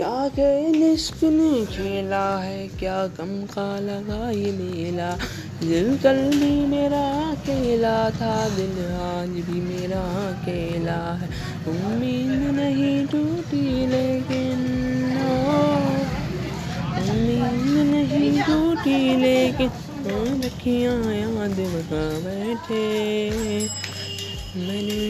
क्या खेल इसने खेला है? क्या गम का लगा ये मेला? दिल कल भी मेरा अकेला था, दिल आज भी मेरा अकेला है। उम्मीद नहीं टूटी लेकिन उम्मीद नहीं टूटी लेकिन रखिया याद बता बैठे। मैंने